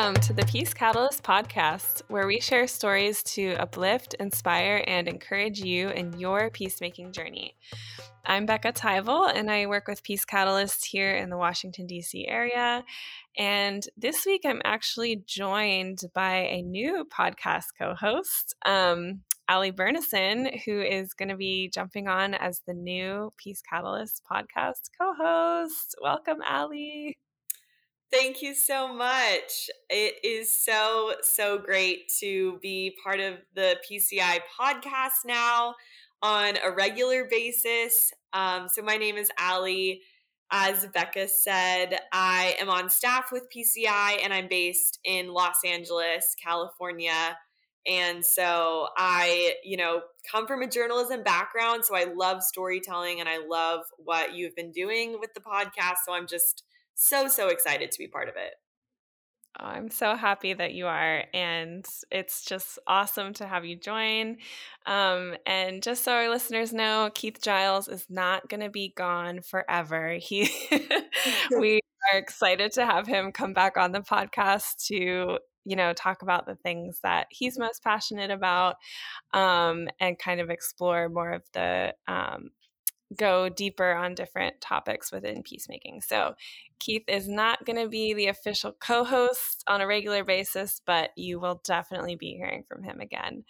Welcome to the Peace Catalyst podcast, where we share stories to uplift, inspire, and encourage you in your peacemaking journey. I'm Becca Tyvel, and I work with Peace Catalyst here in the Washington, D.C. area. And this week, I'm actually joined by a new podcast co host, um, Ali Burnison, who is going to be jumping on as the new Peace Catalyst podcast co host. Welcome, Ali. Thank you so much. It is so, so great to be part of the PCI podcast now on a regular basis. Um, so, my name is Ali. As Becca said, I am on staff with PCI and I'm based in Los Angeles, California. And so I, you know, come from a journalism background. So I love storytelling and I love what you've been doing with the podcast. So I'm just so, so excited to be part of it. Oh, I'm so happy that you are. And it's just awesome to have you join. Um, and just so our listeners know, Keith Giles is not going to be gone forever. He, we are excited to have him come back on the podcast to you know talk about the things that he's most passionate about um, and kind of explore more of the um, go deeper on different topics within peacemaking. So, Keith is not going to be the official co host on a regular basis, but you will definitely be hearing from him again.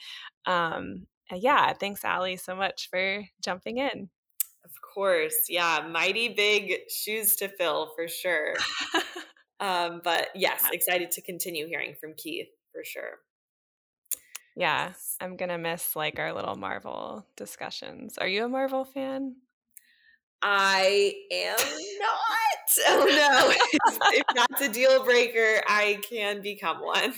Um, yeah, thanks, Ali, so much for jumping in. Of course. Yeah, mighty big shoes to fill for sure. um, but yes, excited to continue hearing from Keith for sure. Yeah, I'm gonna miss like our little Marvel discussions. Are you a Marvel fan? I am not. Oh no. if, that's a deal breaker, I can become one.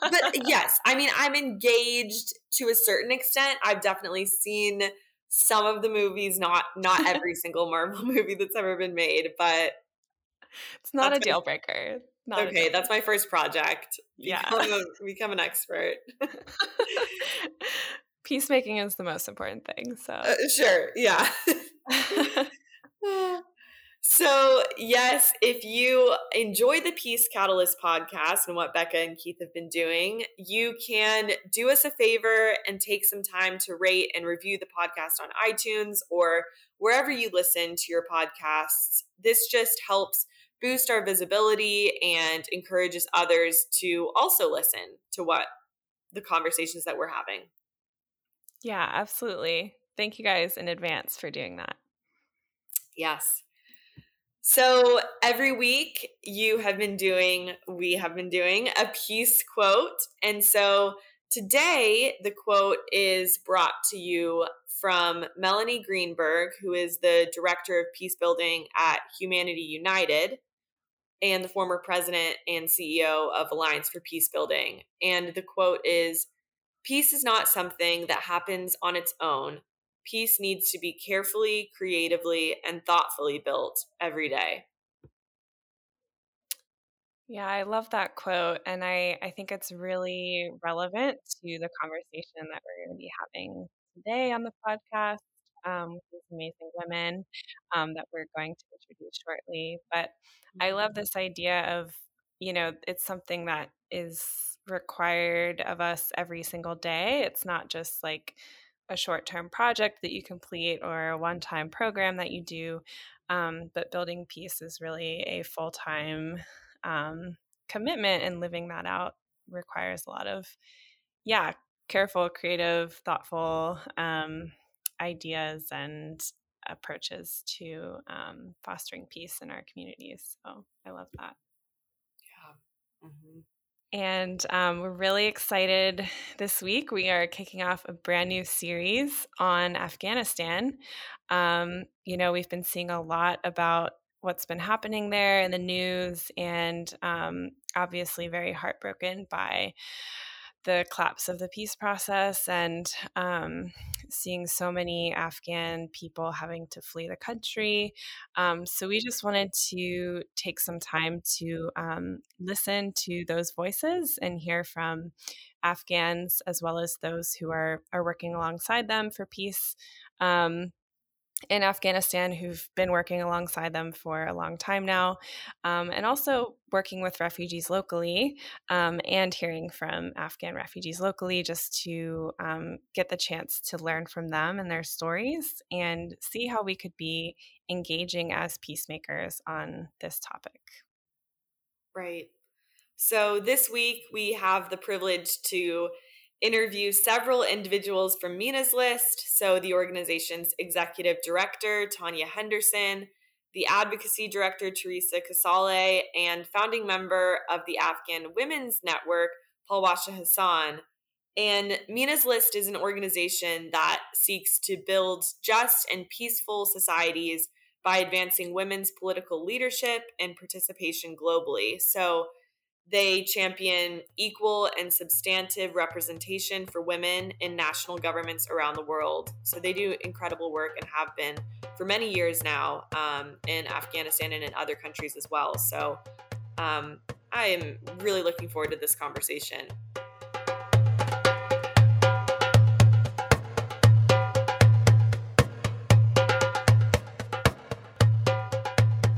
But yes, I mean, I'm engaged to a certain extent. I've definitely seen some of the movies, not not every single Marvel movie that's ever been made, but it's not a deal breaker. Not okay, that's my first project. Yeah, become, a, become an expert. Peacemaking is the most important thing. So uh, sure, yeah. so, yes, if you enjoy the Peace Catalyst podcast and what Becca and Keith have been doing, you can do us a favor and take some time to rate and review the podcast on iTunes or wherever you listen to your podcasts. This just helps boost our visibility and encourages others to also listen to what the conversations that we're having. Yeah, absolutely. Thank you guys in advance for doing that. Yes. So every week you have been doing, we have been doing a peace quote. And so today the quote is brought to you from Melanie Greenberg, who is the director of peace building at Humanity United and the former president and CEO of Alliance for Peace Building. And the quote is Peace is not something that happens on its own peace needs to be carefully, creatively, and thoughtfully built every day. Yeah, I love that quote. And I, I think it's really relevant to the conversation that we're going to be having today on the podcast um, with these amazing women um, that we're going to introduce shortly. But I love mm-hmm. this idea of, you know, it's something that is required of us every single day. It's not just like a short term project that you complete or a one time program that you do. Um, but building peace is really a full time um, commitment, and living that out requires a lot of, yeah, careful, creative, thoughtful um, ideas and approaches to um, fostering peace in our communities. So I love that. Yeah. Mm-hmm. And um, we're really excited this week. We are kicking off a brand new series on Afghanistan. Um, you know, we've been seeing a lot about what's been happening there in the news, and um, obviously very heartbroken by the collapse of the peace process and um, seeing so many Afghan people having to flee the country. Um, so we just wanted to take some time to um, listen to those voices and hear from Afghans as well as those who are are working alongside them for peace. Um, in Afghanistan who've been working alongside them for a long time now, um, and also working with refugees locally um, and hearing from Afghan refugees locally just to um, get the chance to learn from them and their stories and see how we could be engaging as peacemakers on this topic. Right. So this week we have the privilege to interview several individuals from Mina's List. So, the organization's executive director, Tanya Henderson, the advocacy director, Teresa Casale, and founding member of the Afghan Women's Network, Palwasha Hassan. And Mina's List is an organization that seeks to build just and peaceful societies by advancing women's political leadership and participation globally. So, they champion equal and substantive representation for women in national governments around the world. So they do incredible work and have been for many years now um, in Afghanistan and in other countries as well. So um, I am really looking forward to this conversation.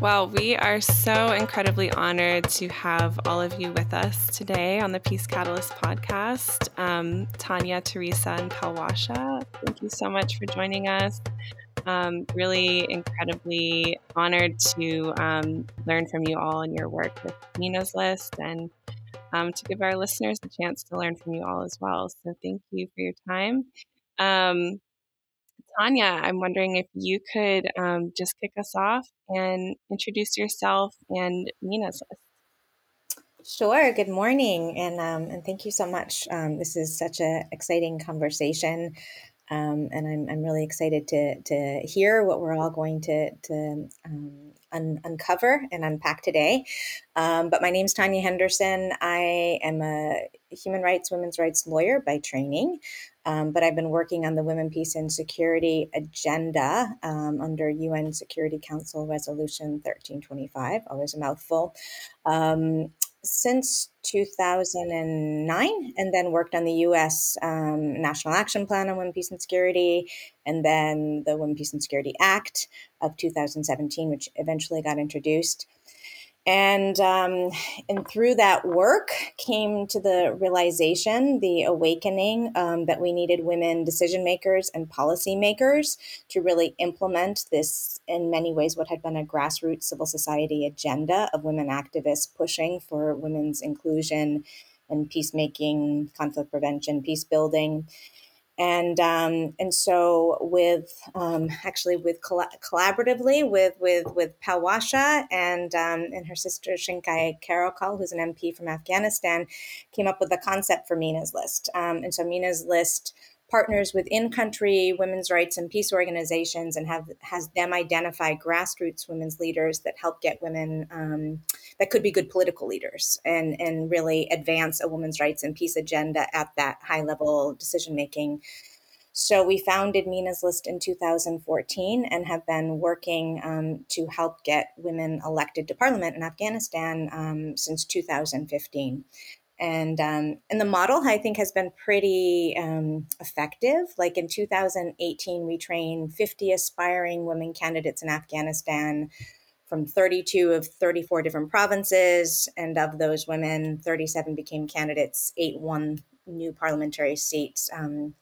Well, we are so incredibly honored to have all of you with us today on the Peace Catalyst podcast. Um, Tanya, Teresa, and Palwasha, thank you so much for joining us. Um, really incredibly honored to um, learn from you all and your work with Mina's List and um, to give our listeners a chance to learn from you all as well. So, thank you for your time. Tanya, I'm wondering if you could um, just kick us off and introduce yourself and Mina's list. Sure. Good morning, and um, and thank you so much. Um, this is such an exciting conversation, um, and I'm, I'm really excited to to hear what we're all going to to um, un- uncover and unpack today. Um, but my name is Tanya Henderson. I am a human rights, women's rights lawyer by training. Um, but I've been working on the Women, Peace, and Security agenda um, under UN Security Council Resolution 1325, always a mouthful, um, since 2009, and then worked on the US um, National Action Plan on Women, Peace, and Security, and then the Women, Peace, and Security Act of 2017, which eventually got introduced and um, and through that work came to the realization the awakening um, that we needed women decision makers and policy makers to really implement this in many ways what had been a grassroots civil society agenda of women activists pushing for women's inclusion and peacemaking conflict prevention peace building and um, and so with um, actually with coll- collaboratively with with with Palwasha and um, and her sister Shinkai Karokhail, who's an MP from Afghanistan, came up with the concept for Mina's List. Um, and so Mina's List partners with in-country women's rights and peace organizations and have has them identify grassroots women's leaders that help get women um, that could be good political leaders and and really advance a women's rights and peace agenda at that high level decision making so we founded Mina's List in 2014 and have been working um, to help get women elected to parliament in Afghanistan um, since 2015 and um, and the model I think has been pretty um, effective. Like in 2018, we trained 50 aspiring women candidates in Afghanistan from 32 of 34 different provinces, and of those women, 37 became candidates, eight won new parliamentary seats. Um,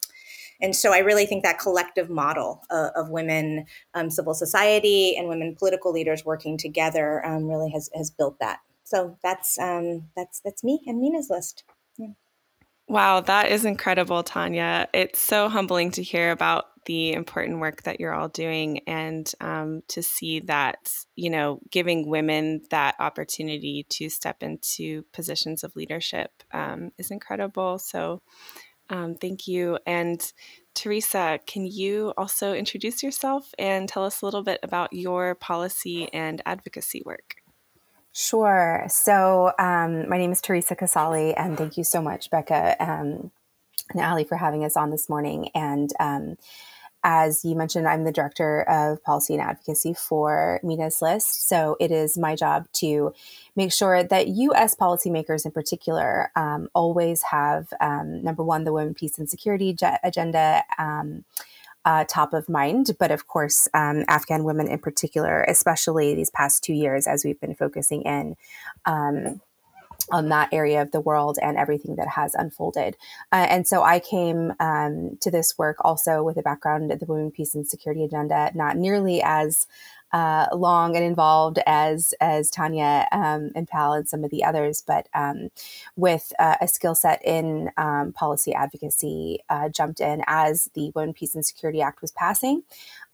and so I really think that collective model uh, of women, um, civil society, and women political leaders working together um, really has has built that so that's um, that's that's me and Mina's list. Yeah. Wow, that is incredible, Tanya. It's so humbling to hear about the important work that you're all doing and um, to see that, you know, giving women that opportunity to step into positions of leadership um, is incredible. So um, thank you. And Teresa, can you also introduce yourself and tell us a little bit about your policy and advocacy work? Sure. So, um, my name is Teresa Casale, and thank you so much, Becca um, and Ali, for having us on this morning. And um, as you mentioned, I'm the director of policy and advocacy for Mina's List. So, it is my job to make sure that U.S. policymakers, in particular, um, always have um, number one, the Women, Peace, and Security agenda um, uh, top of mind. But of course, um, Afghan women in particular, especially these past two years, as we've been focusing in. Um, on that area of the world and everything that has unfolded. Uh, and so I came um, to this work also with a background in the Women, Peace, and Security agenda, not nearly as uh, long and involved as as Tanya um, and Pal and some of the others, but um, with uh, a skill set in um, policy advocacy, uh, jumped in as the Women, Peace, and Security Act was passing,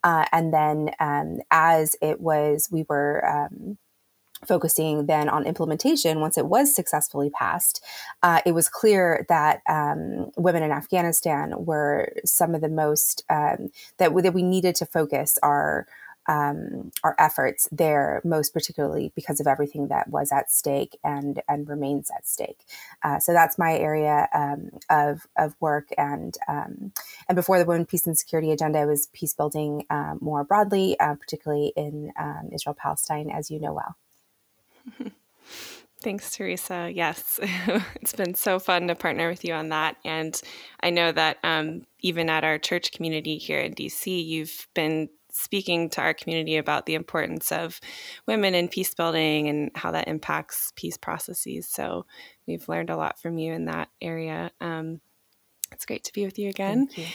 uh, and then um, as it was, we were um, focusing then on implementation once it was successfully passed uh, it was clear that um, women in afghanistan were some of the most um, that, that we needed to focus our um, our efforts there, most particularly because of everything that was at stake and and remains at stake. Uh, so that's my area um, of of work, and um, and before the Women, Peace, and Security agenda was peace building um, more broadly, uh, particularly in um, Israel Palestine, as you know well. Thanks, Teresa. Yes, it's been so fun to partner with you on that. And I know that um, even at our church community here in DC, you've been speaking to our community about the importance of women in peace building and how that impacts peace processes. So we've learned a lot from you in that area. Um, it's great to be with you again. You.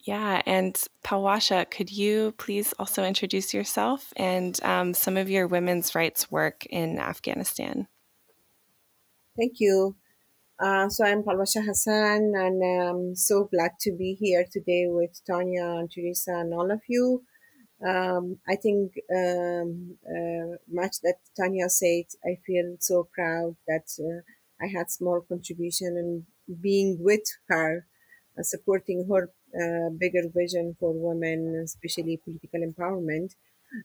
Yeah, and Palwasha, could you please also introduce yourself and um, some of your women's rights work in Afghanistan? Thank you. Uh, so I'm Palwasha Hassan, and I'm so glad to be here today with Tanya and Teresa and all of you. Um, I think um, uh, much that Tanya said, I feel so proud that uh, I had small contribution and being with her, uh, supporting her uh, bigger vision for women, especially political empowerment.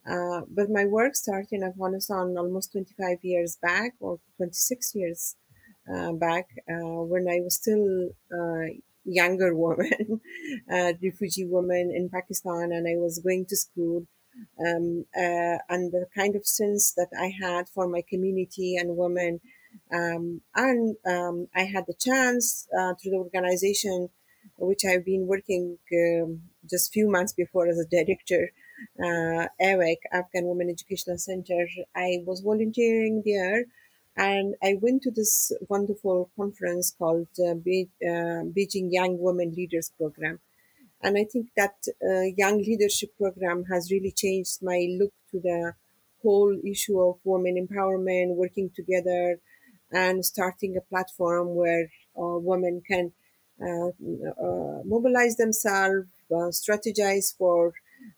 Uh, but my work started in Afghanistan almost 25 years back, or 26 years uh, back, when I was still younger woman, uh, refugee woman in Pakistan, and I was going to school. Um, uh, and the kind of sense that I had for my community and women. Um, and um, I had the chance uh, through the organization, which I've been working um, just few months before as a director, uh, AWEC, Afghan Women Educational Center. I was volunteering there and I went to this wonderful conference called uh, Be- uh, Beijing Young Women Leaders Program. And I think that uh, young leadership program has really changed my look to the whole issue of women empowerment, working together, and starting a platform where uh, women can uh, uh, mobilize themselves, strategize for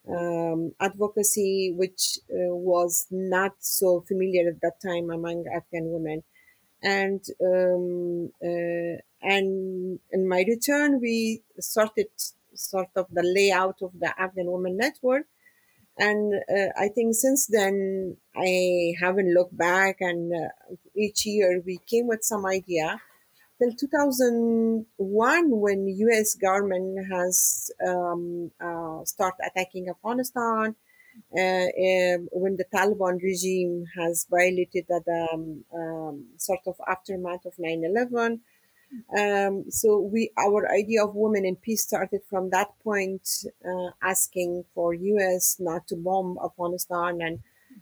um, advocacy, which uh, was not so familiar at that time among Afghan women. And um, uh, and in my return, we started sort of the layout of the Afghan Women Network. And uh, I think since then, I haven't looked back. And uh, each year, we came with some idea till 2001 when us government has um, uh, started attacking afghanistan uh, um, when the taliban regime has violated the um, um, sort of aftermath of 9-11 um, so we our idea of women in peace started from that point uh, asking for us not to bomb afghanistan and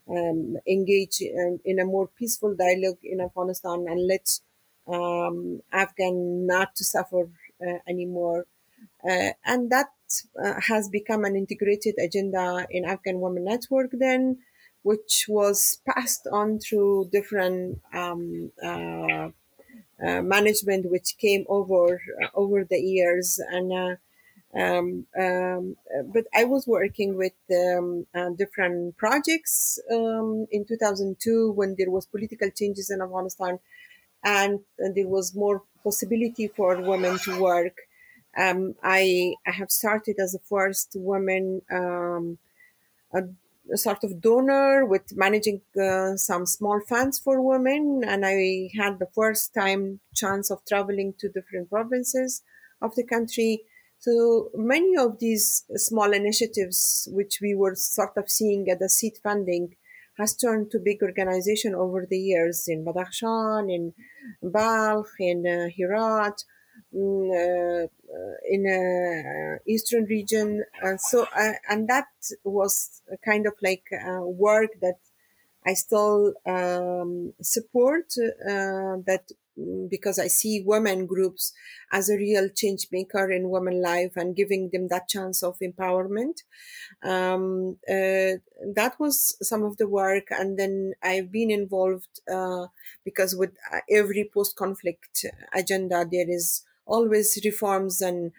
um, engage in, in, a more peaceful dialogue in afghanistan and let um, Afghan not to suffer uh, anymore. Uh, and that uh, has become an integrated agenda in Afghan Women Network then, which was passed on through different um, uh, uh, management which came over uh, over the years and um, um, but I was working with um, uh, different projects um, in 2002 when there was political changes in Afghanistan and, there was more possibility for women to work. Um, I, I have started as a first woman, um, a, a, sort of donor with managing uh, some small funds for women. And I had the first time chance of traveling to different provinces of the country. So many of these small initiatives, which we were sort of seeing at the seed funding, has turned to big organization over the years in Badakhshan, in Balkh, in uh, Herat, mm, uh, in a eastern region. Uh, so, uh, and that was kind of like work that I still um, support uh, that because I see women groups as a real change maker in women life and giving them that chance of empowerment. Um, uh, that was some of the work, and then I've been involved uh, because with uh, every post-conflict agenda there is always reforms and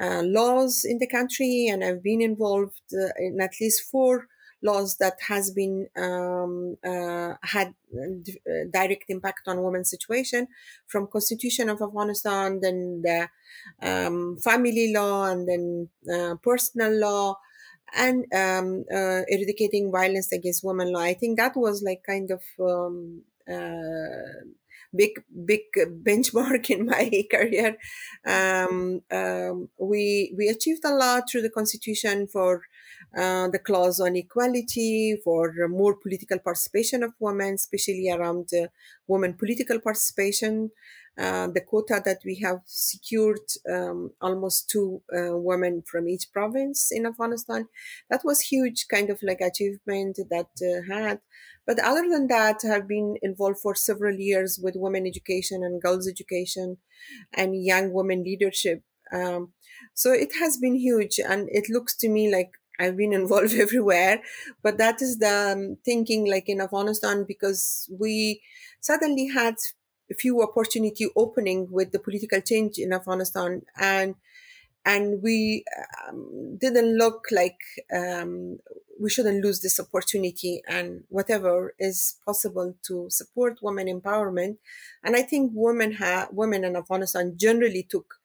uh, laws in the country, and I've been involved uh, in at least four laws that has been um, uh, had uh, direct impact on women's situation from constitution of afghanistan then the um, family law and then uh, personal law and um, uh, eradicating violence against women law. I think that was like kind of um, uh, big big benchmark in my career. Um, um, we we achieved a lot through the constitution for uh, the clause on equality for more political participation of women, especially around uh, women political participation. Uh, the quota that we have secured um, almost two uh, women from each province in Afghanistan. That was huge kind of like achievement that uh, had. But other than that, I have been involved for several years with women education and girls education and young women leadership. Um, so it has been huge and it looks to me like I've been involved everywhere, but that is the um, thinking like in Afghanistan because we suddenly had a few opportunity opening with the political change in Afghanistan and and we um, didn't look like um, we shouldn't lose this opportunity and whatever is possible to support women empowerment and i think women have women in afghanistan generally took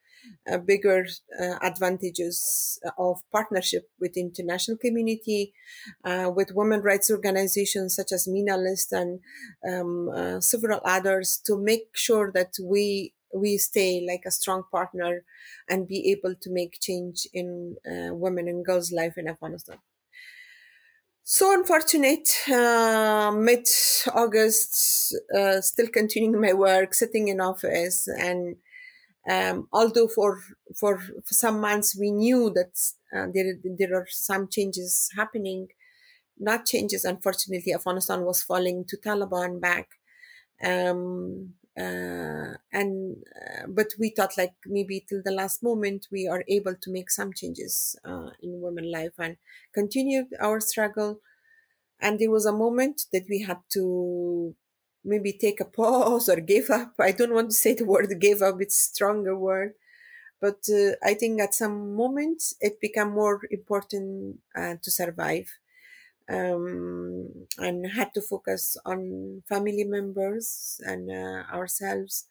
uh, bigger uh, advantages of partnership with international community, uh, with women rights organizations such as Mina List and um, uh, several others to make sure that we we stay like a strong partner and be able to make change in uh, women and girls' life in Afghanistan. So unfortunate, uh, mid August, still continuing my work, sitting in office and um, although for, for some months we knew that uh, there there are some changes happening, not changes. Unfortunately, Afghanistan was falling to Taliban back, um, uh, and uh, but we thought like maybe till the last moment we are able to make some changes uh, in women life and continue our struggle. And there was a moment that we had to maybe take a pause or give up. I don't want to say the word give up, it's stronger word. But uh, I think at some moments it became more important uh, to survive um, and had to focus on family members and uh, ourselves.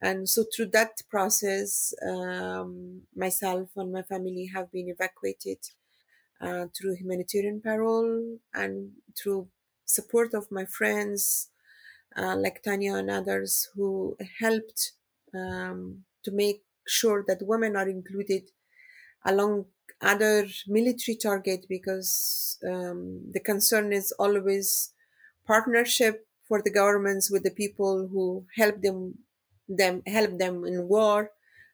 And so through that process, um, myself and my family have been evacuated uh, through humanitarian parole and through support of my friends, uh, like Tanya and others who helped um, to make sure that women are included along other military target because um, the concern is always partnership for the governments with the people who help them them help them in war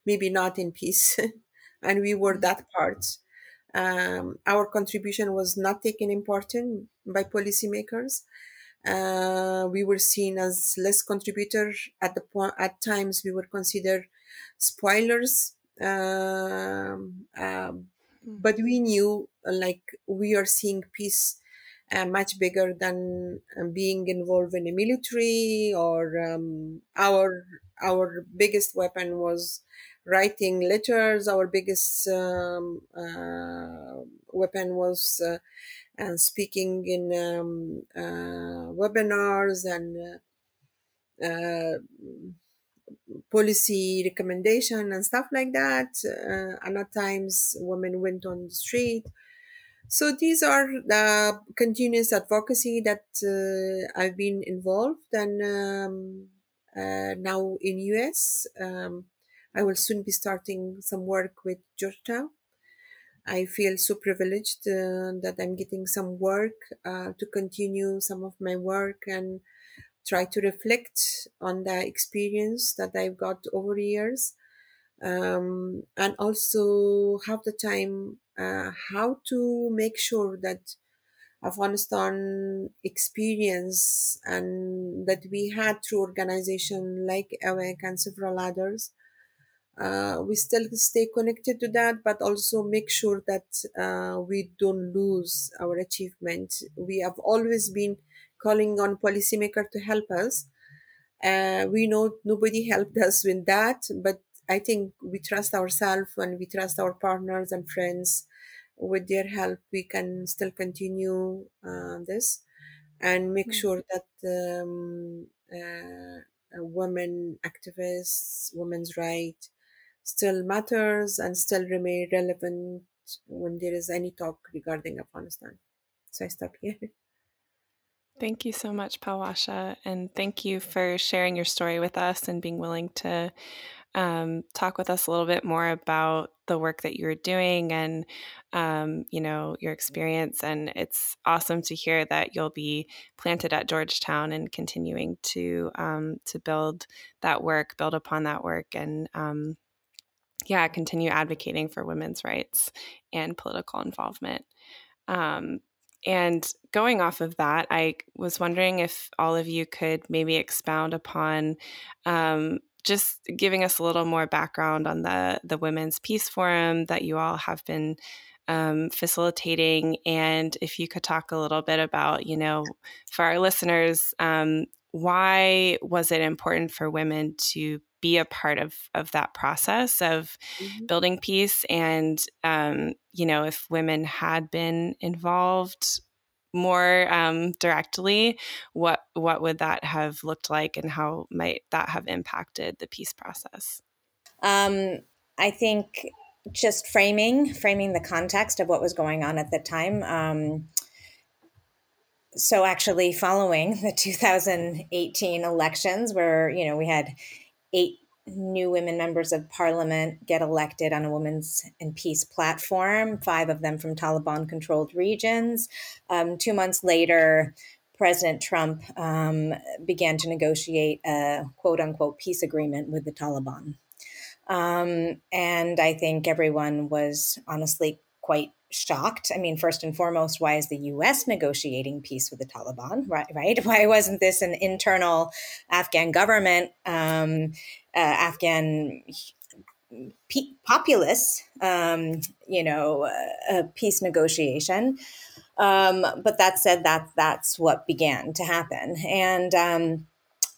maybe not in peace. And we were that part. Um, our contribution was not taken important by policymakers uh, we were seen as less contributor at the point. At times, we were considered spoilers. Um, um, but we knew, like, we are seeing peace uh, much bigger than um, being involved in the military or um, our our biggest weapon was writing letters our biggest um, uh, weapon was uh, and speaking in um, uh, webinars and uh, uh, policy recommendation and stuff like that. And at times, women went on the street. So these are the continuous advocacy that uh, I've been involved, and um, uh, now in US, um, I will soon be starting some work with Georgetown I feel so privileged uh, that I'm getting some work uh, to continue some of my work and try to reflect on the experience that I've got over years. um, and also have the time uh, how to make sure that Afghanistan experience and that we had through organization like AWEC and several others. Uh, we still stay connected to that, but also make sure that uh, we don't lose our achievement. We have always been calling on policymakers to help us. Uh, we know nobody helped us with that, but I think we trust ourselves and we trust our partners and friends with their help, we can still continue uh, this and make mm-hmm. sure that um, uh, women activists, women's rights still matters and still remain relevant when there is any talk regarding Afghanistan. So I stop here. Thank you so much, Palwasha, and thank you for sharing your story with us and being willing to um, talk with us a little bit more about the work that you are doing and um, you know your experience and it's awesome to hear that you'll be planted at georgetown and continuing to um, to build that work build upon that work and um, yeah continue advocating for women's rights and political involvement. Um, and going off of that, I was wondering if all of you could maybe expound upon um, just giving us a little more background on the the Women's Peace Forum that you all have been um, facilitating, and if you could talk a little bit about, you know, for our listeners, um, why was it important for women to be a part of of that process of mm-hmm. building peace, and um, you know, if women had been involved more um, directly, what what would that have looked like, and how might that have impacted the peace process? Um, I think just framing framing the context of what was going on at the time. Um, so actually, following the 2018 elections, where you know we had eight new women members of parliament get elected on a women's and peace platform, five of them from Taliban controlled regions. Um, two months later, President Trump um, began to negotiate a quote unquote peace agreement with the Taliban. Um, and I think everyone was honestly quite shocked. I mean, first and foremost, why is the U.S. negotiating peace with the Taliban? Right? Why wasn't this an internal Afghan government, um, uh, Afghan pe- populace, um, you know, a peace negotiation? Um, but that said, that that's what began to happen, and um,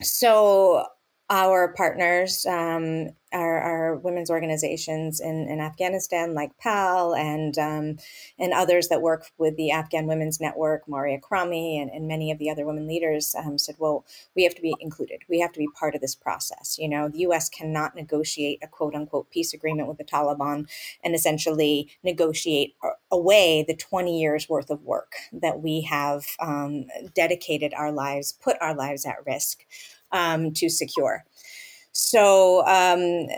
so our partners, um, our, our, women's organizations in, in, Afghanistan, like PAL and um, and others that work with the Afghan Women's Network, Mary Akrami, and, and many of the other women leaders, um, said, "Well, we have to be included. We have to be part of this process. You know, the U.S. cannot negotiate a quote unquote peace agreement with the Taliban and essentially negotiate away the 20 years worth of work that we have um, dedicated our lives, put our lives at risk." um, to secure. So um,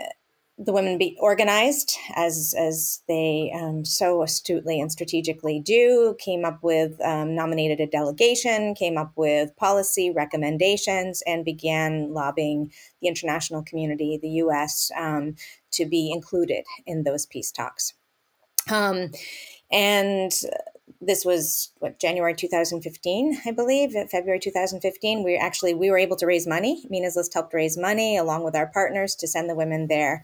the women be organized as as they um, so astutely and strategically do. Came up with um, nominated a delegation, came up with policy recommendations, and began lobbying the international community, the U.S., um, to be included in those peace talks. Um, and this was what January 2015, I believe, February 2015. We actually we were able to raise money. Mina's List helped raise money along with our partners to send the women there.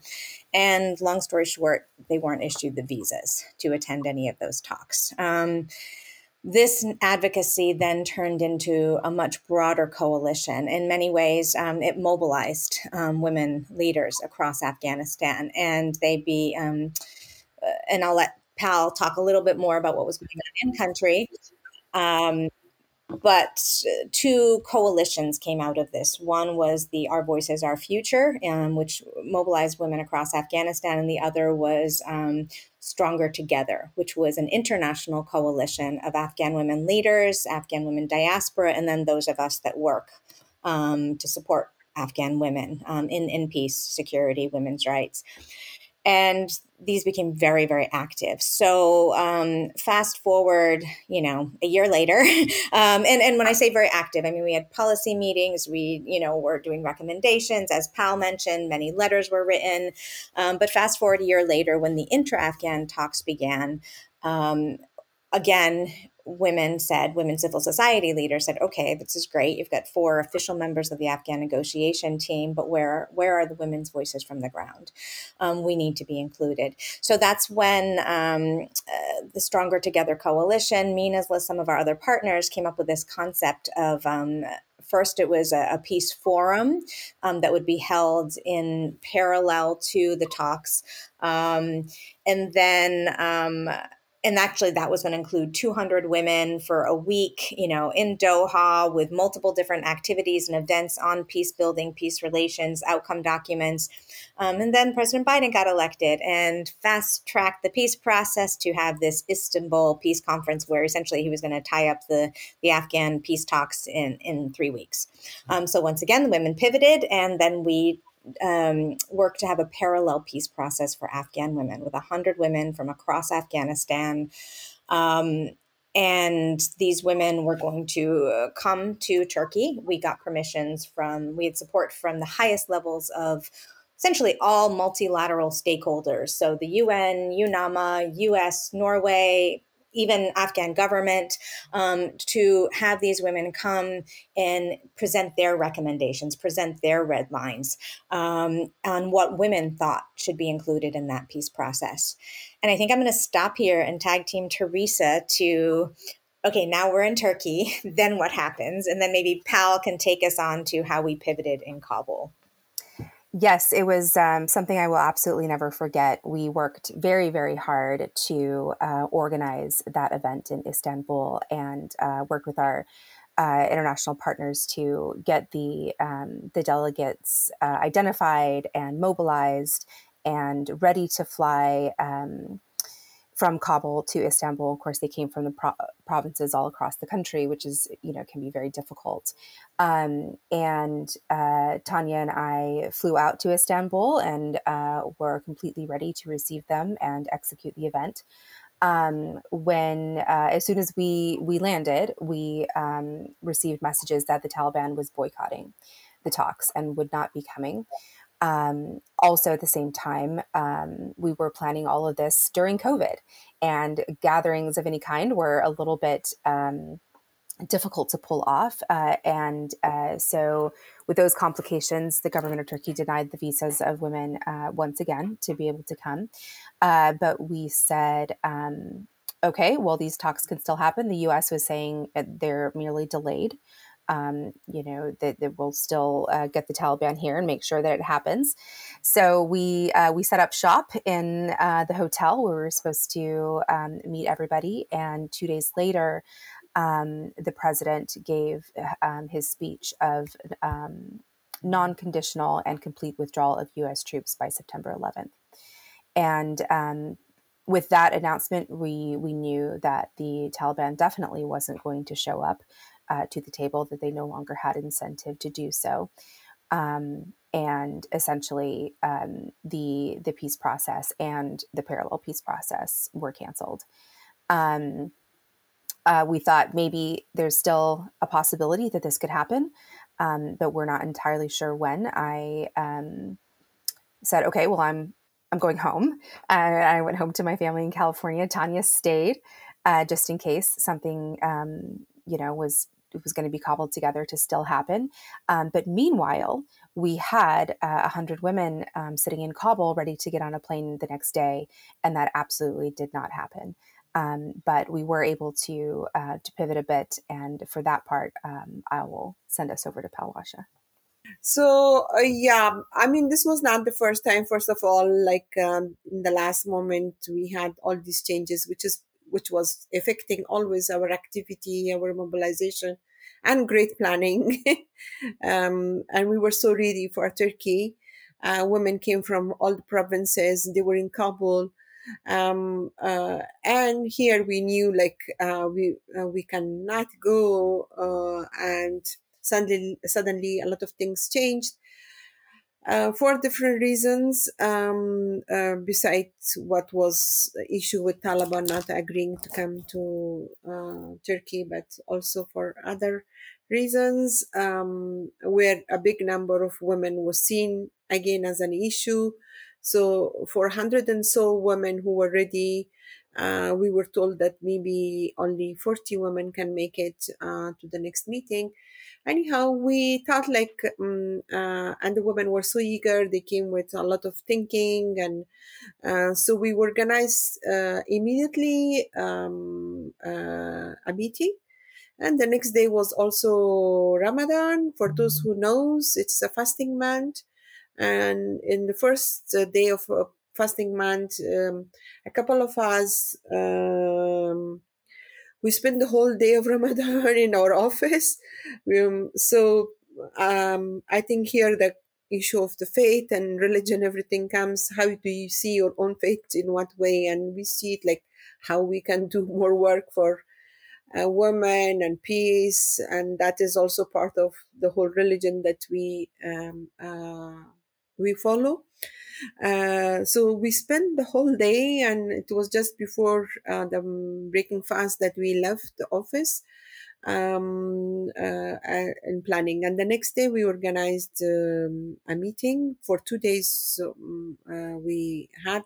And long story short, they weren't issued the visas to attend any of those talks. Um, this advocacy then turned into a much broader coalition. In many ways, um, it mobilized um, women leaders across Afghanistan, and they be. Um, uh, and I'll let Pal talk a little bit more about what was going on in country. Um, but two coalitions came out of this. One was the Our Voices, Our Future, um, which mobilized women across Afghanistan, and the other was um, Stronger Together, which was an international coalition of Afghan women leaders, Afghan women diaspora, and then those of us that work um, to support Afghan women um, in, in peace, security, women's rights. And these became very very active. So um, fast forward you know a year later um, and, and when i say very active i mean we had policy meetings. We you know were doing recommendations as pal mentioned many letters were written. Um, but fast forward a year later when the intra-afghan talks began um, again women said, women civil society leaders said, okay, this is great. You've got four official members of the Afghan negotiation team, but where where are the women's voices from the ground? Um, we need to be included. So that's when um, uh, the Stronger Together coalition, me, Nazla, some of our other partners came up with this concept of um, first it was a, a peace forum um, that would be held in parallel to the talks um, and then um, and actually that was going to include 200 women for a week you know in doha with multiple different activities and events on peace building peace relations outcome documents. Um, and then president biden got elected and fast tracked the peace process to have this istanbul peace conference where essentially he was going to tie up the, the afghan peace talks in, in three weeks. Um, so once again the women pivoted and then we um, work to have a parallel peace process for Afghan women with 100 women from across Afghanistan. Um, and these women were going to come to Turkey. We got permissions from, we had support from the highest levels of essentially all multilateral stakeholders. So the UN, UNAMA, US, Norway, even Afghan government um, to have these women come and present their recommendations, present their red lines um, on what women thought should be included in that peace process. And I think I'm going to stop here and tag team Teresa to okay, now we're in Turkey. Then what happens? And then maybe Pal can take us on to how we pivoted in Kabul. Yes, it was um, something I will absolutely never forget. We worked very, very hard to uh, organize that event in Istanbul and uh, worked with our uh, international partners to get the um, the delegates uh, identified and mobilized and ready to fly. Um, from Kabul to Istanbul. Of course, they came from the pro- provinces all across the country, which is you know can be very difficult. Um, and uh, Tanya and I flew out to Istanbul and uh, were completely ready to receive them and execute the event. Um, when uh, as soon as we we landed, we um, received messages that the Taliban was boycotting the talks and would not be coming. Um, also, at the same time, um, we were planning all of this during COVID, and gatherings of any kind were a little bit um, difficult to pull off. Uh, and uh, so, with those complications, the government of Turkey denied the visas of women uh, once again to be able to come. Uh, but we said, um, okay, well, these talks can still happen. The US was saying they're merely delayed um, you know that, that we'll still uh, get the Taliban here and make sure that it happens. So we uh, we set up shop in uh, the hotel where we were supposed to um, meet everybody, and two days later, um, the president gave um, his speech of um, non-conditional and complete withdrawal of U.S. troops by September 11th, and um, with that announcement, we we knew that the Taliban definitely wasn't going to show up uh, to the table that they no longer had incentive to do so. Um, and essentially, um, the the peace process and the parallel peace process were canceled. Um, uh, we thought maybe there's still a possibility that this could happen, um, but we're not entirely sure when. I um, said, "Okay, well, I'm I'm going home," and I went home to my family in California. Tanya stayed uh, just in case something um, you know was was going to be cobbled together to still happen. Um, but meanwhile, we had uh, 100 women um, sitting in Kabul ready to get on a plane the next day, and that absolutely did not happen. Um, but we were able to uh, to pivot a bit, and for that part, um, I will send us over to Palwasha. So uh, yeah, I mean, this was not the first time. First of all, like um, in the last moment, we had all these changes, which is which was affecting always our activity, our mobilization, and great planning. um, and we were so ready for Turkey. Uh, women came from all the provinces. They were in Kabul. Um, uh, and here we knew like uh, we uh, we cannot go uh, and suddenly suddenly a lot of things changed uh, for different reasons. Um, uh, besides what was issue with Taliban not agreeing to come to uh, Turkey, but also for other reasons, um, where a big number of women was seen again as an issue. So for hundred and so women who were ready. Uh, we were told that maybe only 40 women can make it uh, to the next meeting anyhow we thought like um, uh, and the women were so eager they came with a lot of thinking and uh, so we organized uh, immediately um, uh, a meeting. And the next day was also ramadan. For those who knows it's a fasting month. And in the first uh, day of uh, fasting month um, a couple of us um, we spend the whole day of Ramadan in our office. Um, so um, I think here the issue of the faith and religion, everything comes. How do you see your own faith in what way? And we see it like how we can do more work for uh, women and peace, and that is also part of the whole religion that we um, uh, we follow. Uh, so we spent the whole day, and it was just before uh, the breaking fast that we left the office um, uh, in planning. And the next day, we organized um, a meeting for two days. Um, uh, we had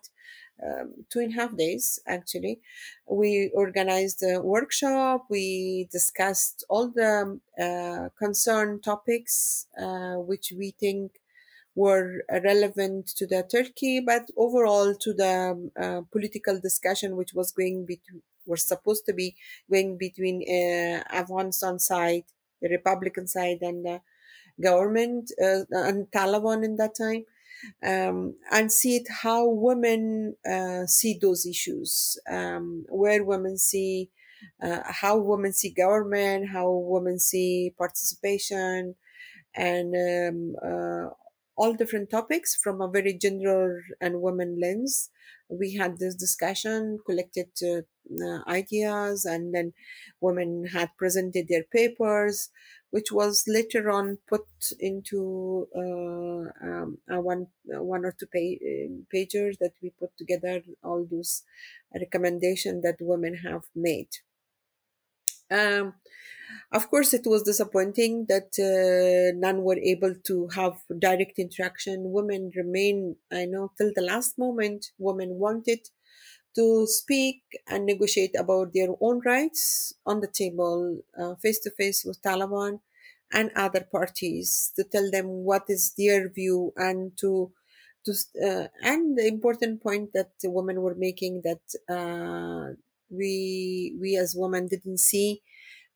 um, two and a half days actually. We organized a workshop. We discussed all the uh, concern topics uh, which we think were relevant to the Turkey, but overall to the uh, political discussion which was going between was supposed to be going between uh, Afghanistan side, the Republican side, and the government uh, and Taliban in that time, um, and see it how women uh, see those issues, um, where women see. Uh, how women see government, how women see participation, and um, uh, all different topics from a very gender and women lens. We had this discussion, collected uh, uh, ideas, and then women had presented their papers, which was later on put into uh, um, one one or two page, pages that we put together all those recommendations that women have made. Um, of course, it was disappointing that uh, none were able to have direct interaction. Women remain, I know, till the last moment, women wanted to speak and negotiate about their own rights on the table, face to face with Taliban and other parties, to tell them what is their view and to to uh, and the important point that the women were making that uh, we we as women didn't see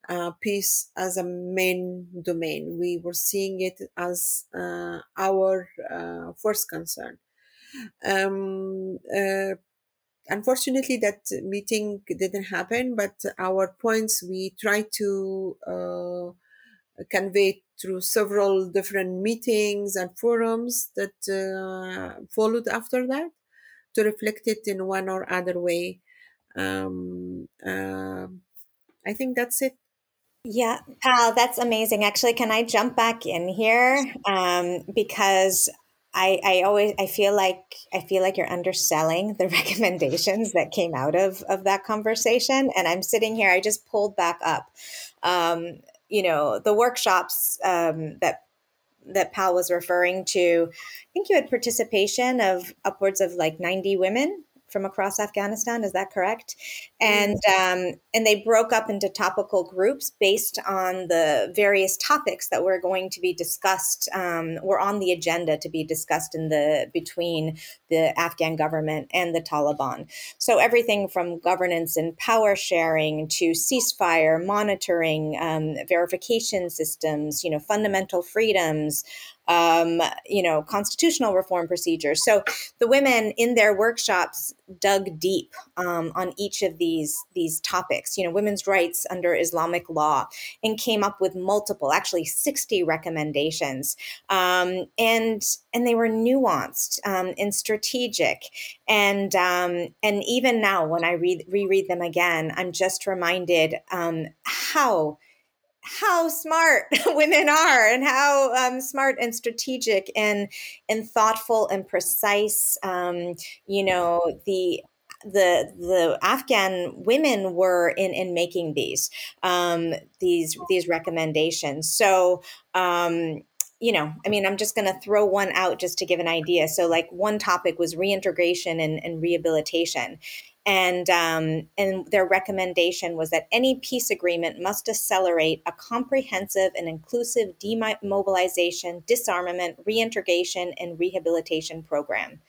uh, peace as a main domain. We were seeing it as uh, our uh, first concern. Um, uh, unfortunately, that meeting didn't happen, but our points we tried to uh, convey through several different meetings and forums that uh, followed after that to reflect it in one or other way. Um, I think that's it. Yeah, Pal, that's amazing. Actually, can I jump back in here? Um, because I, I always I feel like I feel like you're underselling the recommendations that came out of of that conversation. And I'm sitting here, I just pulled back up. Um, you know, the workshops um, that that Pal was referring to, I think you had participation of upwards of like 90 women from across Afghanistan. Is that correct? And um, and they broke up into topical groups based on the various topics that were going to be discussed. Um, were on the agenda to be discussed in the between the Afghan government and the Taliban. So everything from governance and power sharing to ceasefire, monitoring, um, verification systems, you know, fundamental freedoms, um, you know, constitutional reform procedures. So the women in their workshops dug deep um, on each of these these topics. You know, women's rights under Islamic law, and came up with multiple, actually sixty recommendations, um, and and they were nuanced um, and strategic, and um, and even now when I read reread them again, I'm just reminded um, how how smart women are and how um, smart and strategic and and thoughtful and precise um, you know the the the Afghan women were in in making these um, these these recommendations. So um, you know, I mean, I'm just going to throw one out just to give an idea. So, like, one topic was reintegration and, and rehabilitation. And, um, and their recommendation was that any peace agreement must accelerate a comprehensive and inclusive demobilization, disarmament, reintegration, and rehabilitation program.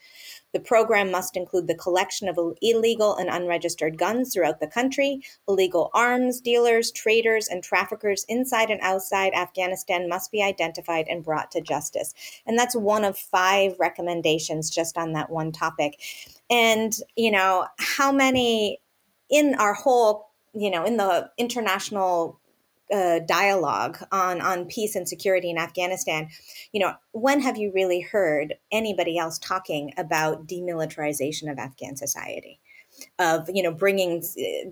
The program must include the collection of illegal and unregistered guns throughout the country. Illegal arms dealers, traders, and traffickers inside and outside Afghanistan must be identified and brought to justice. And that's one of five recommendations just on that one topic. And, you know, how many in our whole, you know, in the international uh, dialogue on on peace and security in Afghanistan, you know, when have you really heard anybody else talking about demilitarization of Afghan society? Of you know bringing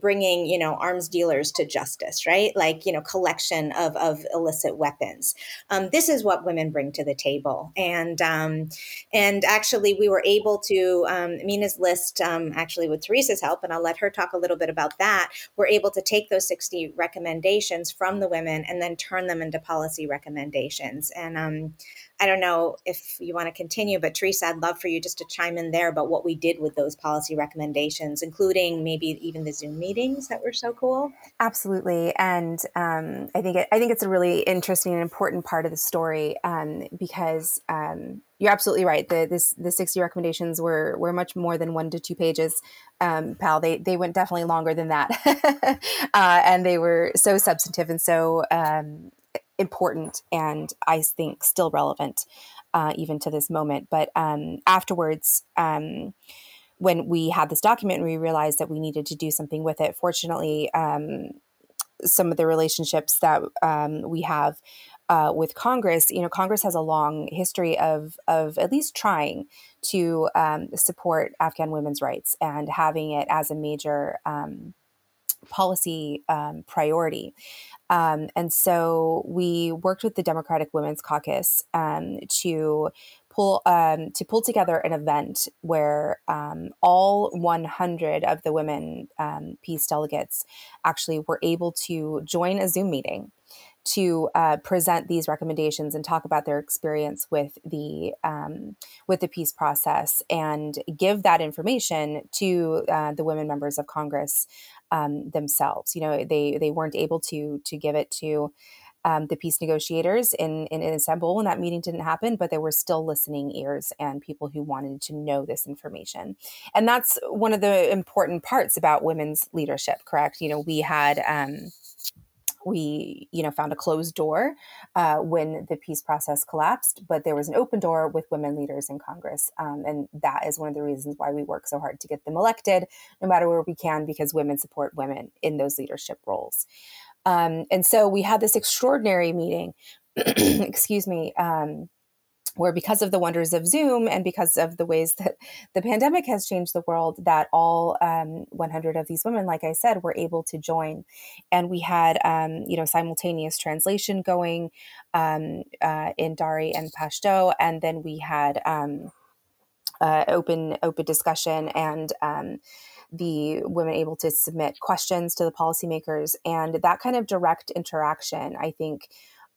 bringing you know arms dealers to justice right? Like you know collection of of illicit weapons. Um, this is what women bring to the table. And um, and actually we were able to um, mina's list um, actually with teresa's help and i'll let her talk a little bit about that we're able to take those 60 recommendations from the women and then turn them into policy recommendations. And um, I don't know if you want to continue, but Teresa, I'd love for you just to chime in there about what we did with those policy recommendations, including maybe even the Zoom meetings that were so cool. Absolutely, and um, I think it, I think it's a really interesting and important part of the story um, because um, you're absolutely right. The this the sixty recommendations were were much more than one to two pages. Um, pal, they they went definitely longer than that, uh, and they were so substantive and so um, important and I think still relevant uh, even to this moment. But um, afterwards, um, when we had this document, and we realized that we needed to do something with it. Fortunately, um, some of the relationships that um, we have uh, with Congress, you know, Congress has a long history of of at least trying to um, support Afghan women's rights and having it as a major um, policy um, priority. Um, and so we worked with the Democratic Women's Caucus um, to pull um, to pull together an event where um, all 100 of the women um, peace delegates actually were able to join a Zoom meeting to uh, present these recommendations and talk about their experience with the um, with the peace process and give that information to uh, the women members of Congress um, themselves. You know, they they weren't able to to give it to um, the peace negotiators in, in, Istanbul when that meeting didn't happen, but there were still listening ears and people who wanted to know this information. And that's one of the important parts about women's leadership, correct? You know, we had um, we you know found a closed door uh, when the peace process collapsed but there was an open door with women leaders in congress um, and that is one of the reasons why we work so hard to get them elected no matter where we can because women support women in those leadership roles. Um, and so we had this extraordinary meeting excuse me um, where because of the wonders of zoom and because of the ways that the pandemic has changed the world that all um, 100 of these women like i said were able to join. And we had um, you know simultaneous translation going um, uh, in dari and pashto. And then we had um, uh, open open discussion and um, the women able to submit questions to the policymakers. And that kind of direct interaction i think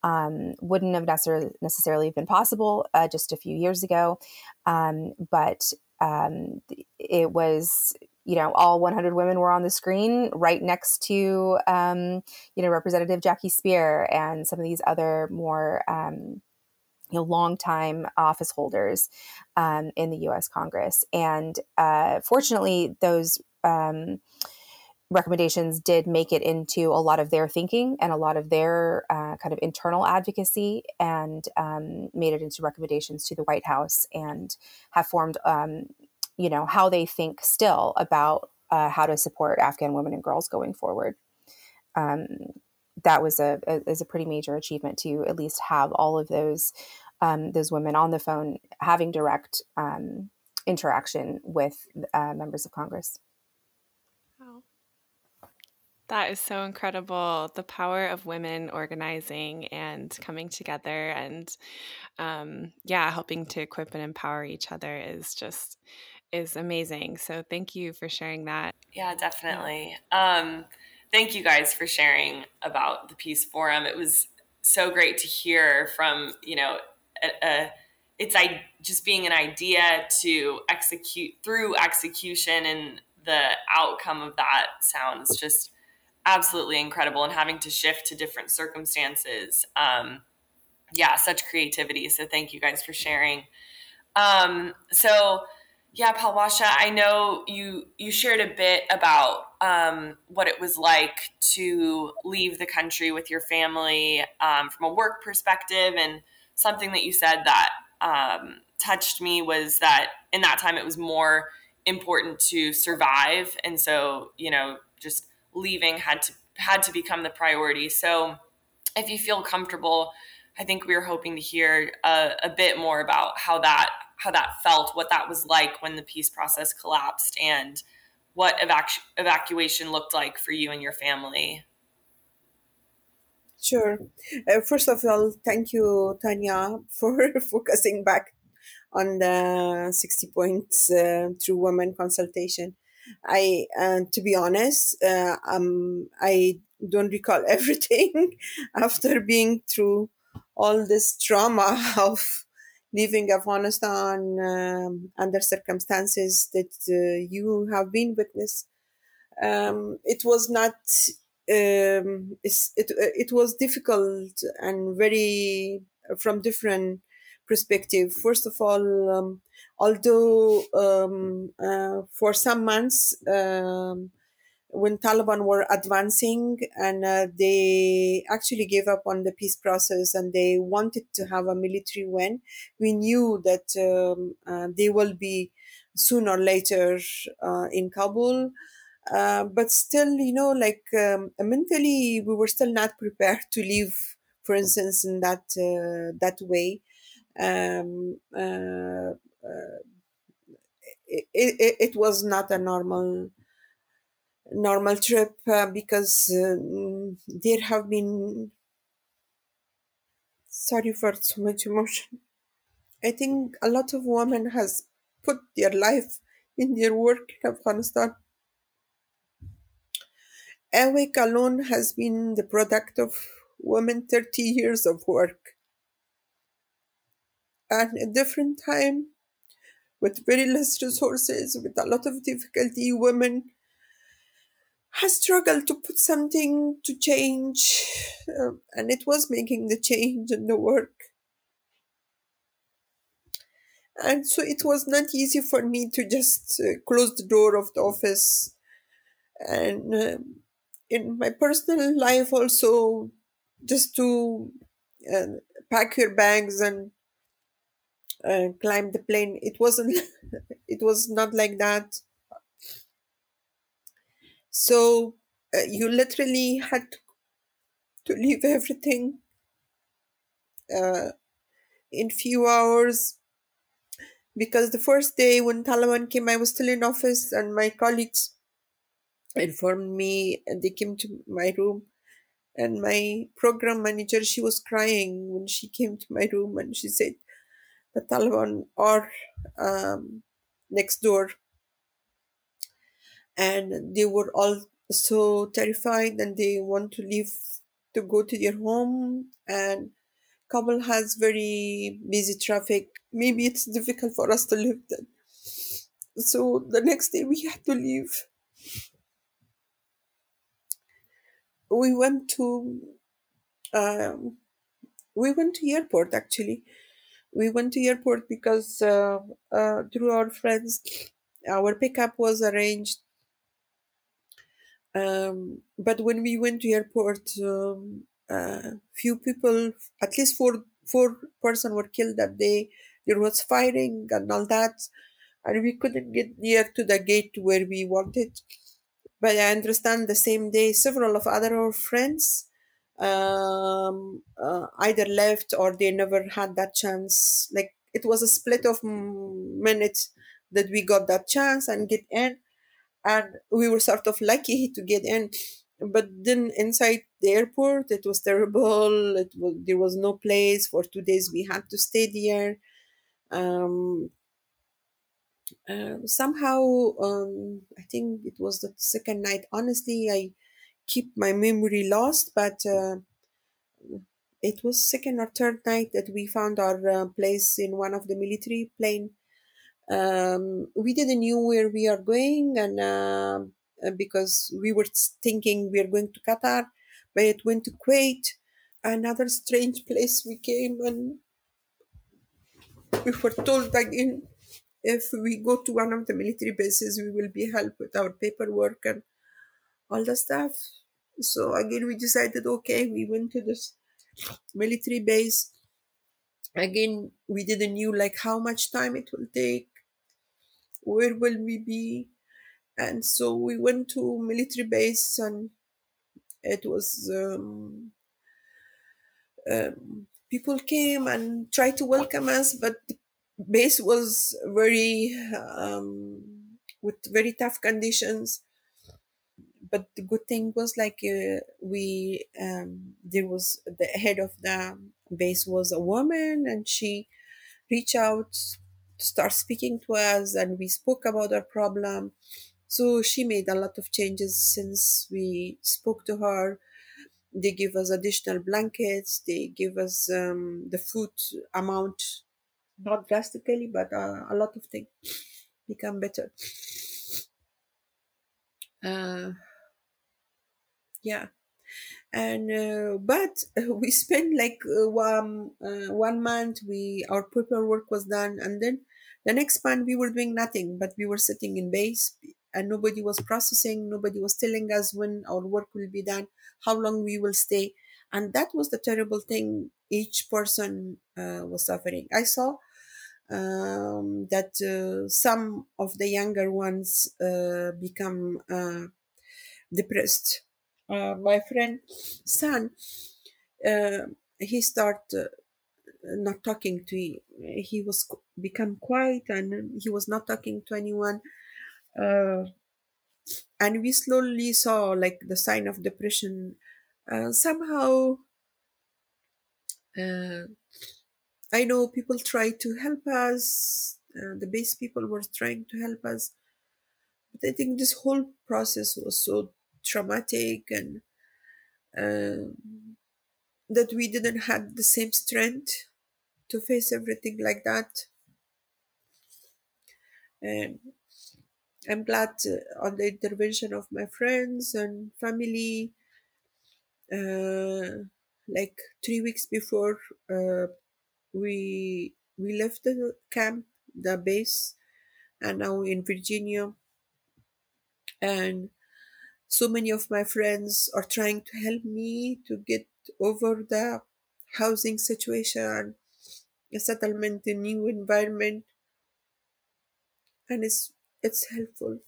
um, wouldn't have necessarily, been possible uh, just a few years ago. Um, but um, it was, you know, all 100 women were on the screen right next to, um, you know, Representative Jackie Speier and some of these other more, um, you know, longtime office holders um, in the U.S. Congress. And uh, fortunately, those recommendations did make it into a lot of their thinking and a lot of their uh, kind of internal advocacy and um, made it into recommendations to the White House and have formed, um, you know, how they think still about uh, how to support Afghan women and girls going forward. Um, that was a, a, is a pretty major achievement to at least have all of those um, those women on the phone having direct um, interaction with uh, members of Congress. That is so incredible. The power of women organizing and coming together and um, yeah, helping to equip and empower each other is just is amazing. So thank you for sharing that. Yeah, definitely. Um, thank you guys for sharing about the Peace Forum. It was so great to hear from you know a, a it's I just being an idea to execute through execution and the outcome of that sounds just absolutely incredible and having to shift to different circumstances um, yeah such creativity. So thank you guys for sharing. Um, so yeah palwasha i know you you shared a bit about um, what it was like to leave the country with your family um, from a work perspective and something that you said that um, touched me was that in that time it was more important to survive. And so you know just leaving had to had to become the priority so if you feel comfortable i think we were hoping to hear a, a bit more about how that how that felt what that was like when the peace process collapsed and what evac- evacuation looked like for you and your family Sure. Uh, first of all, thank you, Tanya, for focusing back on the 60 points uh, through women consultation. I, uh, to be honest, uh, um, I don't recall everything after being through all this trauma of leaving Afghanistan um, under circumstances that uh, you have been witness. Um, it was not um, it, it was difficult and very from different perspective. First of all, um, although um, uh, for some months um, when Taliban were advancing and uh, they actually gave up on the peace process and they wanted to have a military win, we knew that um, uh, they will be sooner or later uh, in Kabul. Uh, but still, you know, like um, mentally, we were still not prepared to live, for instance, in that uh, that way. Um, uh, uh it, it, it, was not a normal normal trip uh, because um, there have been sorry for so much emotion. I think a lot of women has put their life in their work in Afghanistan AWEC alone has been the product of women 30 years of work. And a different time, with very less resources, with a lot of difficulty, women has struggled to put something to change, uh, and it was making the change in the work. And so it was not easy for me to just uh, close the door of the office and uh, in my personal life also just to uh, pack your bags and uh, climb the plane. It wasn't it was not like that. So uh, you literally had to leave everything uh, in few hours. Because the first day when Taliban came, I was still in office, and my colleagues informed me and they came to my room. And my program manager she was crying when she came to my room and she said the taliban are um, next door. And they were all so terrified and they want to leave to go to their home. And kabul has very busy traffic. Maybe it's difficult for us to live there so the next day we had to leave. We went to um, we went to airport actually we went to airport because uh, uh, through our friends our pickup was arranged. Um, but when we went to airport um, uh, few people at least four four person were killed that day. There was firing and all that and we couldn't get near to the gate where we wanted. But I understand the same day several of other our friends um, uh, either left or they never had that chance. Like it was a split of minutes that we got that chance and get in, and we were sort of lucky to get in. but then inside the airport it was terrible it was there was no place for two days we had to stay there um, uh, somehow um, i think it was the second night honestly i keep my memory lost but uh, it was second or third night that we found our uh, place in one of the military plane. Um, we didn't knew where we are going and uh, because we were thinking we are going to qatar but it went to kuwait another strange place we came and we were told again if we go to one of the military bases we will be helped with our paperwork and all the stuff. So again we decided okay we went to this military base. Again we didn't knew like how much time it will take where will we be? And so we went to military base and it was um, um, people came and tried to welcome us but the base was very um, with very tough conditions but the good thing was like uh, we um, there was the head of the base was a woman and she reached out to start speaking to us and we spoke about our problem. So she made a lot of changes since we spoke to her. They give us additional blankets they give us um, the food amount not drastically but uh, a lot of things become better. Uh, yeah. And uh, but we spent like uh, one uh, one month we our paperwork was done and then the next month we were doing nothing but we were sitting in base and nobody was processing nobody was telling us when our work will be done how long we will stay. And that was the terrible thing each person uh, was suffering. I saw um, that uh, some of the younger ones uh, become uh, depressed uh, my friend son uh, he started not talking to he was become quiet and he was not talking to anyone uh, and we slowly saw like the sign of depression uh, somehow uh, i know people try to help us uh, the base people were trying to help us but i think this whole process was so traumatic and um, that we didn't have the same strength to face everything like that. And i'm glad uh, on the intervention of my friends and family uh, like three weeks before uh, we we left the camp the base and now in virginia. And so many of my friends are trying to help me to get over the housing situation a settlement a new environment and it's it's helpful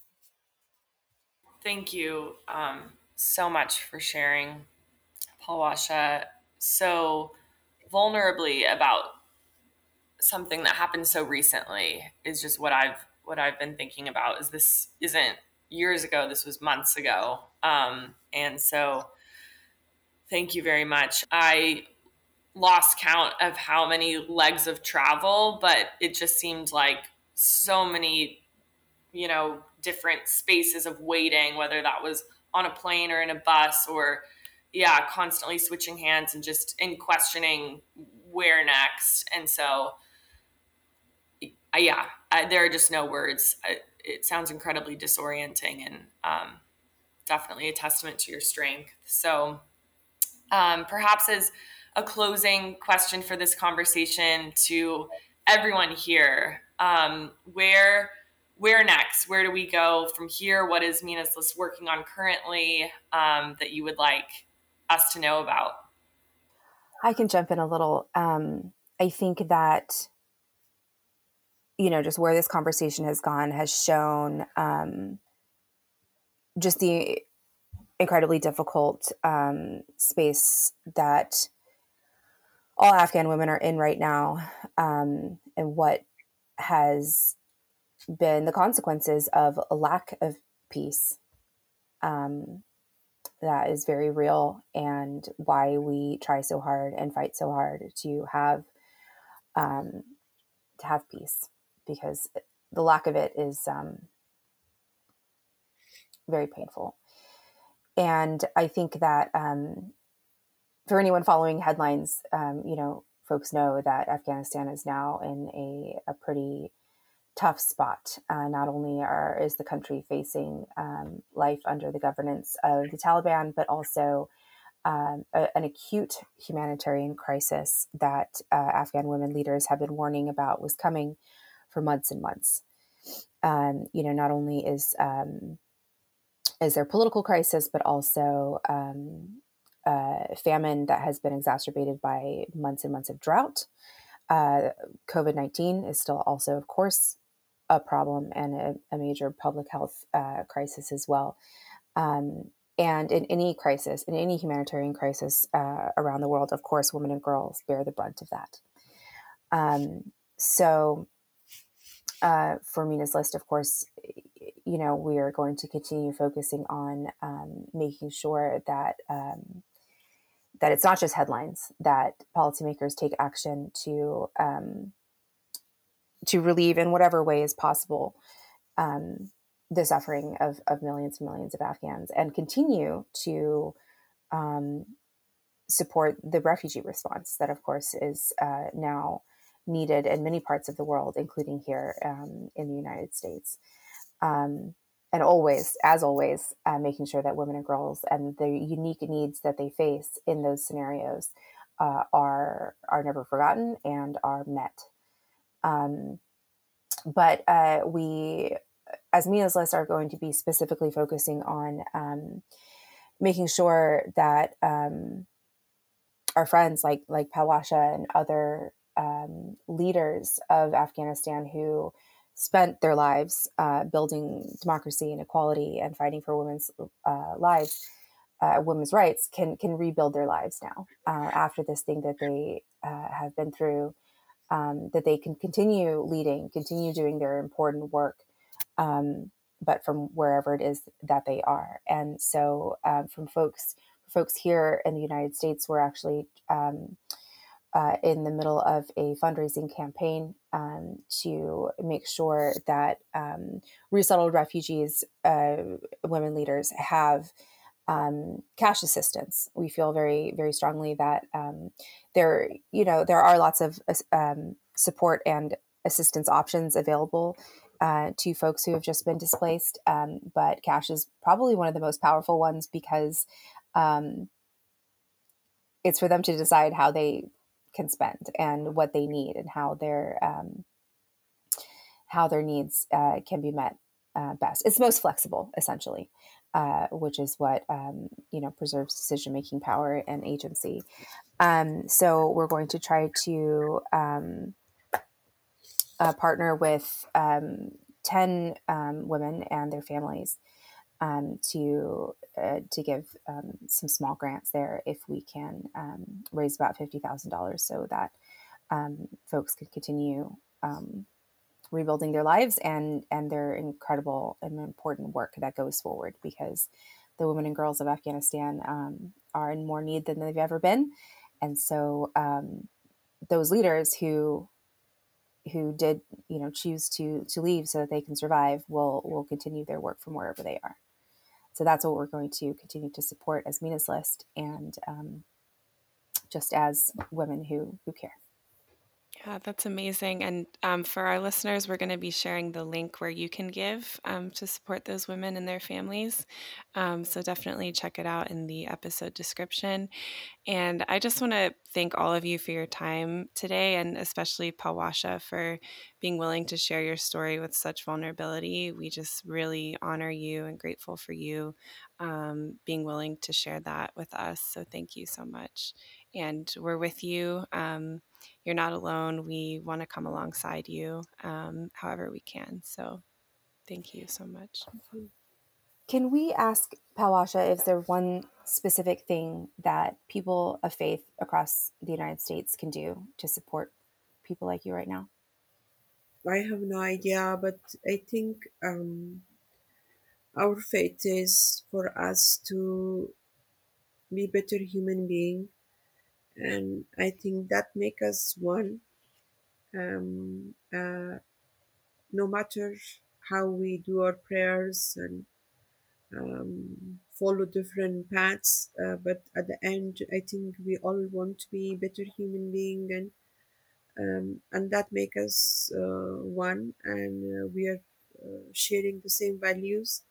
Thank you um, so much for sharing, Palwasha, so vulnerably about something that happened so recently. Is just what I've what I've been thinking about. Is this isn't years ago? This was months ago, um, and so thank you very much. I lost count of how many legs of travel, but it just seemed like so many, you know, different spaces of waiting, whether that was on a plane or in a bus or yeah, constantly switching hands and just in questioning where next. And so yeah, there are just no words. It sounds incredibly disorienting and um, definitely a testament to your strength. So um, perhaps as a closing question for this conversation to everyone here, um, where where next? Where do we go from here? What is Mina's List working on currently um, that you would like us to know about? I can jump in a little. Um, I think that, you know, just where this conversation has gone has shown um, just the incredibly difficult um, space that all Afghan women are in right now um, and what has been the consequences of a lack of peace. Um, that is very real and why we try so hard and fight so hard to have um, to have peace because the lack of it is um, very painful. And I think that um, for anyone following headlines, um, you know, folks know that Afghanistan is now in a, a pretty tough spot. Uh, not only are is the country facing um, life under the governance of the Taliban, but also um, a, an acute humanitarian crisis that uh, Afghan women leaders have been warning about was coming for months and months. Um, you know, not only is um, is there political crisis, but also um, uh, famine that has been exacerbated by months and months of drought. Uh, COVID 19 is still also, of course, a problem and a, a major public health uh, crisis as well. Um, and in any crisis, in any humanitarian crisis uh, around the world, of course, women and girls bear the brunt of that. Um, so, uh, for Mina's list, of course, you know, we are going to continue focusing on um, making sure that um, that it's not just headlines, that policymakers take action to um, to relieve in whatever way is possible um, the suffering of, of millions and millions of Afghans and continue to um, support the refugee response that, of course, is uh, now needed in many parts of the world, including here um, in the United States. Um, and always, as always, uh, making sure that women and girls and the unique needs that they face in those scenarios uh, are are never forgotten and are met. Um, but uh, we, as Mina's list, are going to be specifically focusing on um, making sure that um, our friends like like Palwasha and other um, leaders of Afghanistan who spent their lives uh, building democracy and equality and fighting for women's uh, lives, uh, women's rights, can can rebuild their lives now uh, after this thing that they uh, have been through. Um, that they can continue leading, continue doing their important work, um, but from wherever it is that they are. And so, um, from folks folks here in the United States, we're actually um, uh, in the middle of a fundraising campaign um, to make sure that um, resettled refugees, uh, women leaders, have um, cash assistance. We feel very, very strongly that um, there, you know, there are lots of um, support and assistance options available uh, to folks who have just been displaced, um, but cash is probably one of the most powerful ones because it's for them to decide how they can spend and what they need and how their um, how their needs uh, can be met uh, best. It's most flexible, essentially, uh, which is what um, you know preserves decision making power and agency. Um, so we're going to try to um, uh, partner with um, ten um, women and their families um, to uh, to give um, some small grants there if we can um, raise about fifty thousand dollars so that um, folks can continue um, rebuilding their lives and and their incredible and important work that goes forward because the women and girls of Afghanistan um, are in more need than they've ever been, and so those leaders who who did you know choose to to leave so that they can survive will will continue their work from wherever they are so that's what we're going to continue to support as Mina's List and um, just as women who, who care. Yeah, that's amazing. And um, for our listeners, we're going to be sharing the link where you can give um, to support those women and their families. Um, so definitely check it out in the episode description. And I just want to thank all of you for your time today, and especially Palwasha for being willing to share your story with such vulnerability. We just really honor you and grateful for you um, being willing to share that with us. So thank you so much. And we're with you. Um, you're not alone. We want to come alongside you um, however we can. So thank you so much. Can we ask Palwasha if there's one specific thing that people of faith across the United States can do to support people like you right now? I have no idea, but I think um, our faith is for us to be better human being and i think that make us one um, uh, no matter how we do our prayers and um, follow different paths uh, but at the end i think we all want to be better human being and um, and that make us uh, one and uh, we are uh, sharing the same values.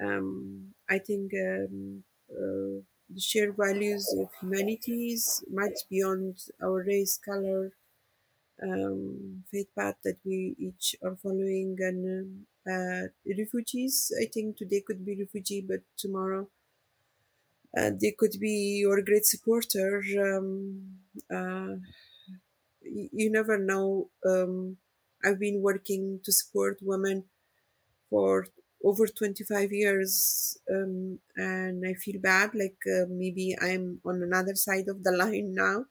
Um, i think um, uh, the shared values of humanity is much beyond our race color um, faith path that we each are following. And um, uh, refugees i think today could be refugee but tomorrow uh, they could be your great supporter. Um, uh, you never know. Um, i've been working to support women for over 25 years um, and i feel bad like uh, maybe i'm on another side of the line now.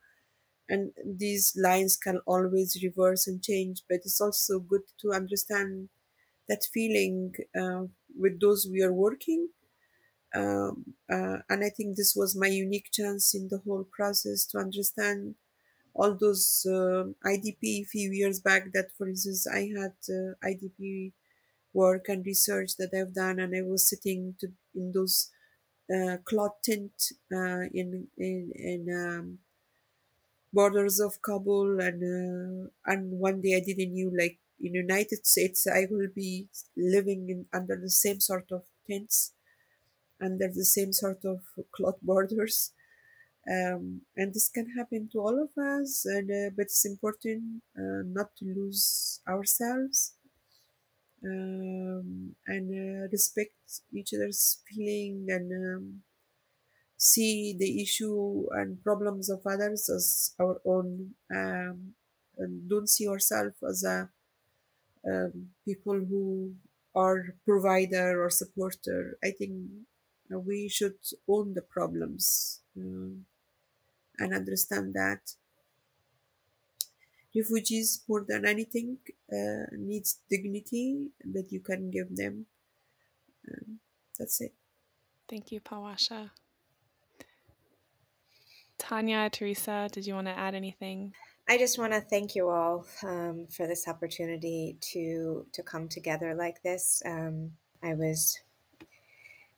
And these lines can always reverse and change but it's also good to understand that feeling uh, with those we are working. Um, uh, and i think this was my unique chance in the whole process to understand all those uh, idp a few years back that for instance i had uh, idp work and research that i've done and i was sitting to, in those uh, cloth tent uh, in in, in um, borders of Kabul and uh, and one day I didn't knew like in United States I will be living in under the same sort of tents under the same sort of cloth borders. Um, and this can happen to all of us and uh, but it's important uh, not to lose ourselves um, and uh, respect each other's feeling and um, see the issue and problems of others as our own um, and don't see ourselves as a um, people who are provider or supporter. I think we should own the problems um, and understand that refugees more than anything uh, needs dignity that you can give them um, that's it Thank you, Palwasha. Tanya, Teresa, did you want to add anything? I just want to thank you all um, for this opportunity to to come together like this. Um, I was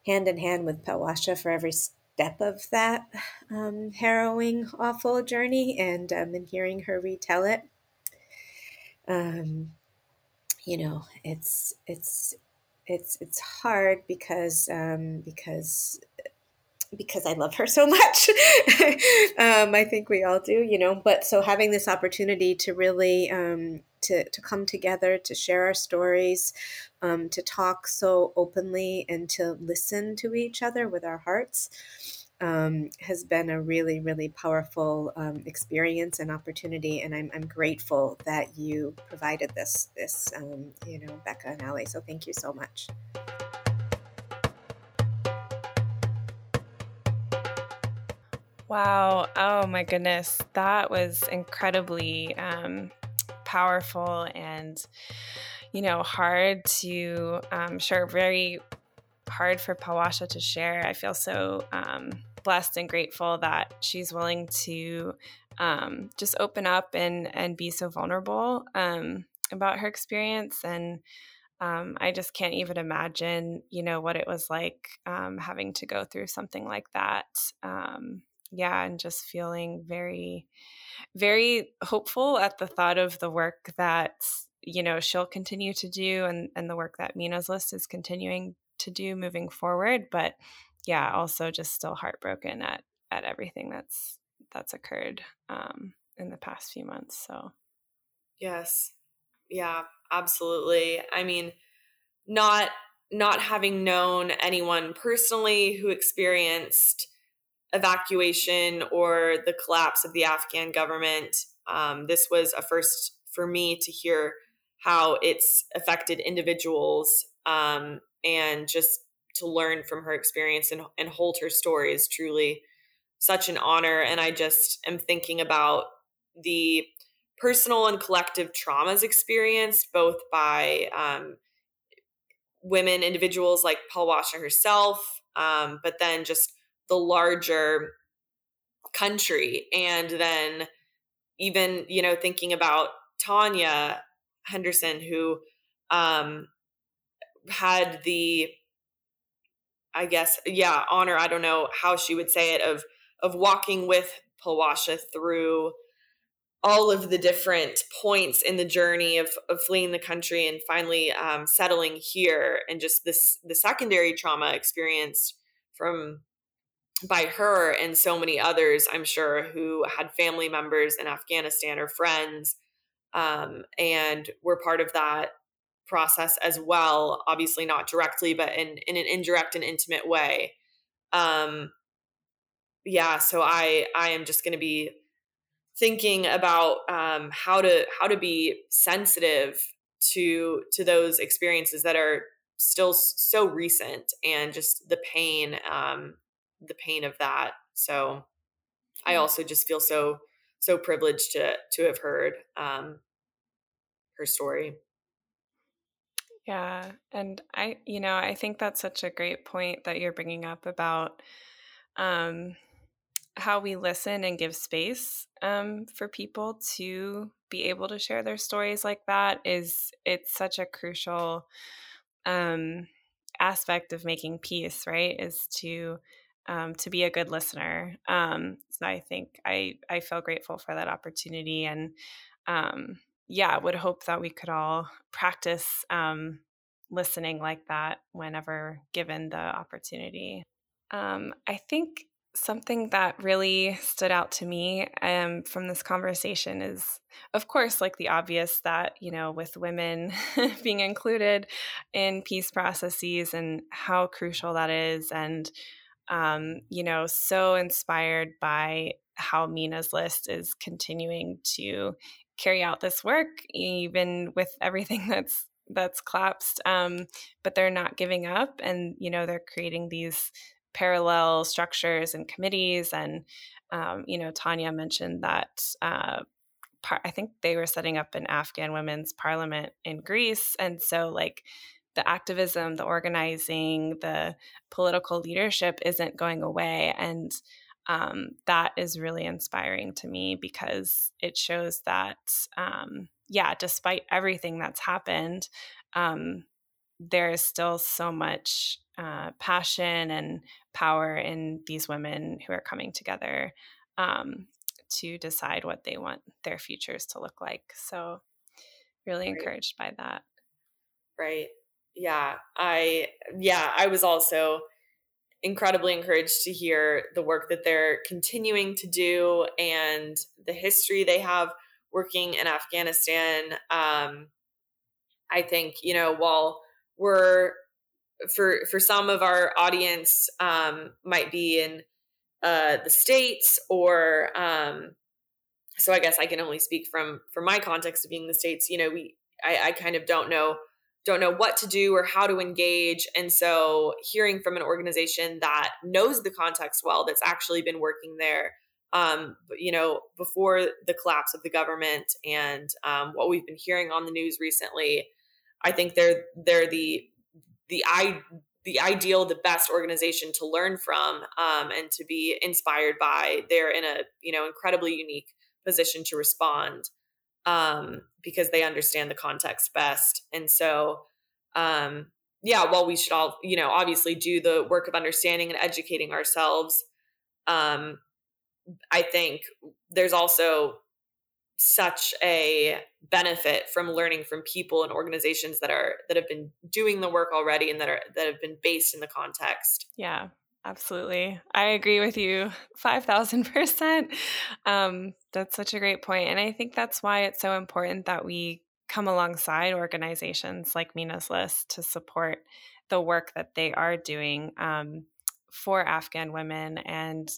hand in hand with Palwasha for every step of that um, harrowing, awful journey, and um, in hearing her retell it, um, you know, it's it's it's it's hard because um, because because I love her so much. um, I think we all do, you know. But so having this opportunity to really um, to to come together, to share our stories, um, to talk so openly, and to listen to each other with our hearts. Um, has been a really, really powerful um, experience and opportunity, and I'm, I'm grateful that you provided this, this, um, you know, Becca and Ali. So thank you so much. Wow. Oh my goodness. That was incredibly um, powerful and, you know, hard to um, share, very hard for Palwasha to share. I feel so um, blessed and grateful that she's willing to um, just open up and, and be so vulnerable um, about her experience. And um, I just can't even imagine, you know, what it was like um, having to go through something like that. Yeah, and just feeling very, very hopeful at the thought of the work that you know she'll continue to do, and and the work that Mina's list is continuing to do moving forward. But yeah, also just still heartbroken at at everything that's that's occurred um, in the past few months. So Yes. Yeah, absolutely. I mean, not not having known anyone personally who experienced evacuation or the collapse of the Afghan government, um, this was a first for me to hear how it's affected individuals um, and just to learn from her experience and, and hold her story is truly such an honor. And I just am thinking about the personal and collective traumas experienced both by um, women, individuals like Palwasha herself, um, but then just the larger country and then even you know thinking about tanya henderson who um had the i guess yeah honor i don't know how she would say it of of walking with Palwasha through all of the different points in the journey of, of fleeing the country and finally um, settling here and just this the secondary trauma experienced from by her and so many others i'm sure who had family members in afghanistan or friends um, and were part of that process as well obviously not directly but in, in an indirect and intimate way. Um, yeah so i i am just going to be thinking about um, how to how to be sensitive to to those experiences that are still so recent and just the pain um, the pain of that so i also just feel so so privileged to to have heard um, her story. Yeah and i you know i think that's such a great point that you're bringing up about um how we listen and give space um, for people to be able to share their stories like that is it's such a crucial um, aspect of making peace right is to um, to be a good listener um, so i think i i feel grateful for that opportunity and um, yeah would hope that we could all practice um, listening like that whenever given the opportunity. Um, i think something that really stood out to me um, from this conversation is of course like the obvious that you know with women being included in peace processes and how crucial that is and um, you know so inspired by how mina's list is continuing to carry out this work even with everything that's that's collapsed um, but they're not giving up and you know they're creating these parallel structures and committees. And, um, you know, Tanya mentioned that uh, I think they were setting up an Afghan women's parliament in Greece. And so, like, the activism, the organizing, the political leadership isn't going away. And um, that is really inspiring to me because it shows that, um, yeah, despite everything that's happened, um, there is still so much uh, passion and power in these women who are coming together um, to decide what they want their futures to look like. So, really right. encouraged by that. Right. Yeah. I, yeah, I was also incredibly encouraged to hear the work that they're continuing to do and the history they have working in Afghanistan. Um, I think, you know, while we're for for some of our audience um, might be in uh, the states or um, so I guess I can only speak from from my context of being in the states. You know, we I, I kind of don't know don't know what to do or how to engage, and so hearing from an organization that knows the context well, that's actually been working there. Um, you know, before the collapse of the government and um, what we've been hearing on the news recently, I think they're they're the the i the ideal the best organization to learn from um, and to be inspired by they're in a you know incredibly unique position to respond um, because they understand the context best. And so um, yeah while we should all you know obviously do the work of understanding and educating ourselves um, i think there's also such a benefit from learning from people and organizations that are that have been doing the work already and that are that have been based in the context. Yeah absolutely i agree with you 5000% um, that's such a great point and i think that's why it's so important that we come alongside organizations like mina's list to support the work that they are doing um, for afghan women and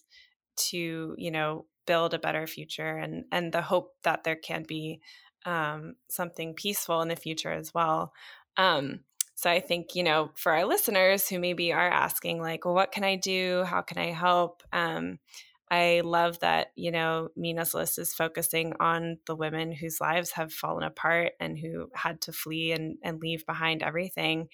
to you know build a better future and and the hope that there can be um, something peaceful in the future as well. Um, so I think you know for our listeners who maybe are asking like, well, what can I do? How can I help? Um, I love that you know Mina's list is focusing on the women whose lives have fallen apart and who had to flee and, and leave behind everything,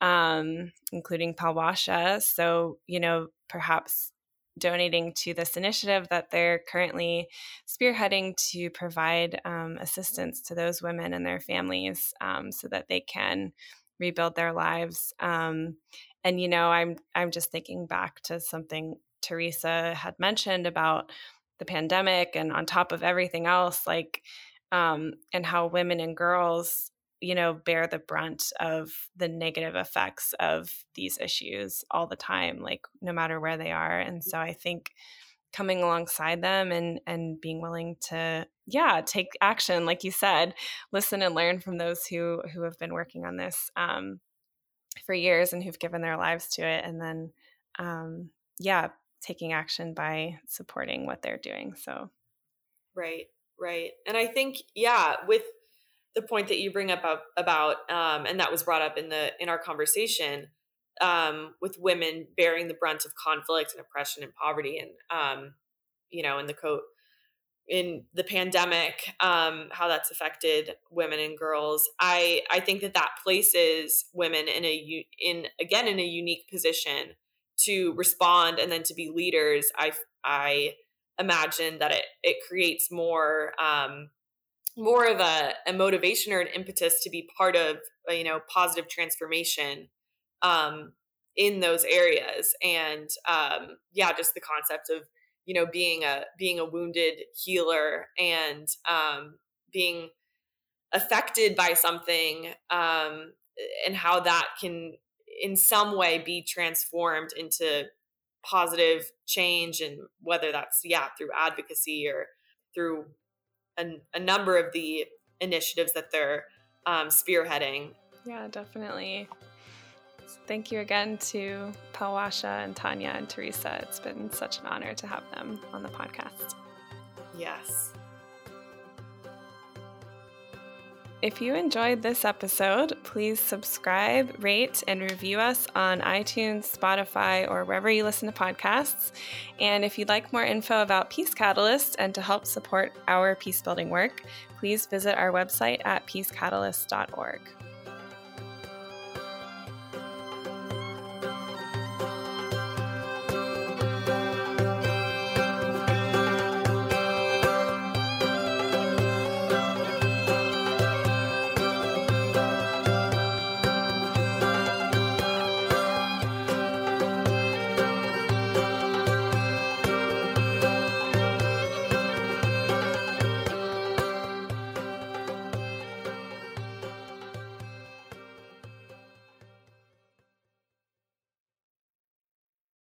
um, including Palwasha. So you know perhaps donating to this initiative that they're currently spearheading to provide um, assistance to those women and their families um, so that they can rebuild their lives. Um, and you know, I'm I'm just thinking back to something Teresa had mentioned about the pandemic and on top of everything else, like um, and how women and girls you know bear the brunt of the negative effects of these issues all the time like no matter where they are and mm-hmm. so i think coming alongside them and and being willing to yeah take action like you said listen and learn from those who who have been working on this um, for years and who've given their lives to it and then um, yeah taking action by supporting what they're doing so. Right right and i think yeah with the point that you bring up about um, and that was brought up in the in our conversation um, with women bearing the brunt of conflict and oppression and poverty and um, you know in the coat in the pandemic um, how that's affected women and girls. I i think that that places women in a in again in a unique position to respond and then to be leaders. I i imagine that it it creates more um, more of a, a motivation or an impetus to be part of you know positive transformation um, in those areas and um, yeah just the concept of you know being a being a wounded healer and um, being affected by something um, and how that can in some way be transformed into positive change and whether that's yeah through advocacy or through a, a number of the initiatives that they're um, spearheading. Yeah, definitely. Thank you again to Palwasha and Tanya and Teresa. It's been such an honor to have them on the podcast. Yes. If you enjoyed this episode, please subscribe, rate, and review us on iTunes, Spotify, or wherever you listen to podcasts. And if you'd like more info about Peace Catalyst and to help support our peace building work, please visit our website at peacecatalyst.org.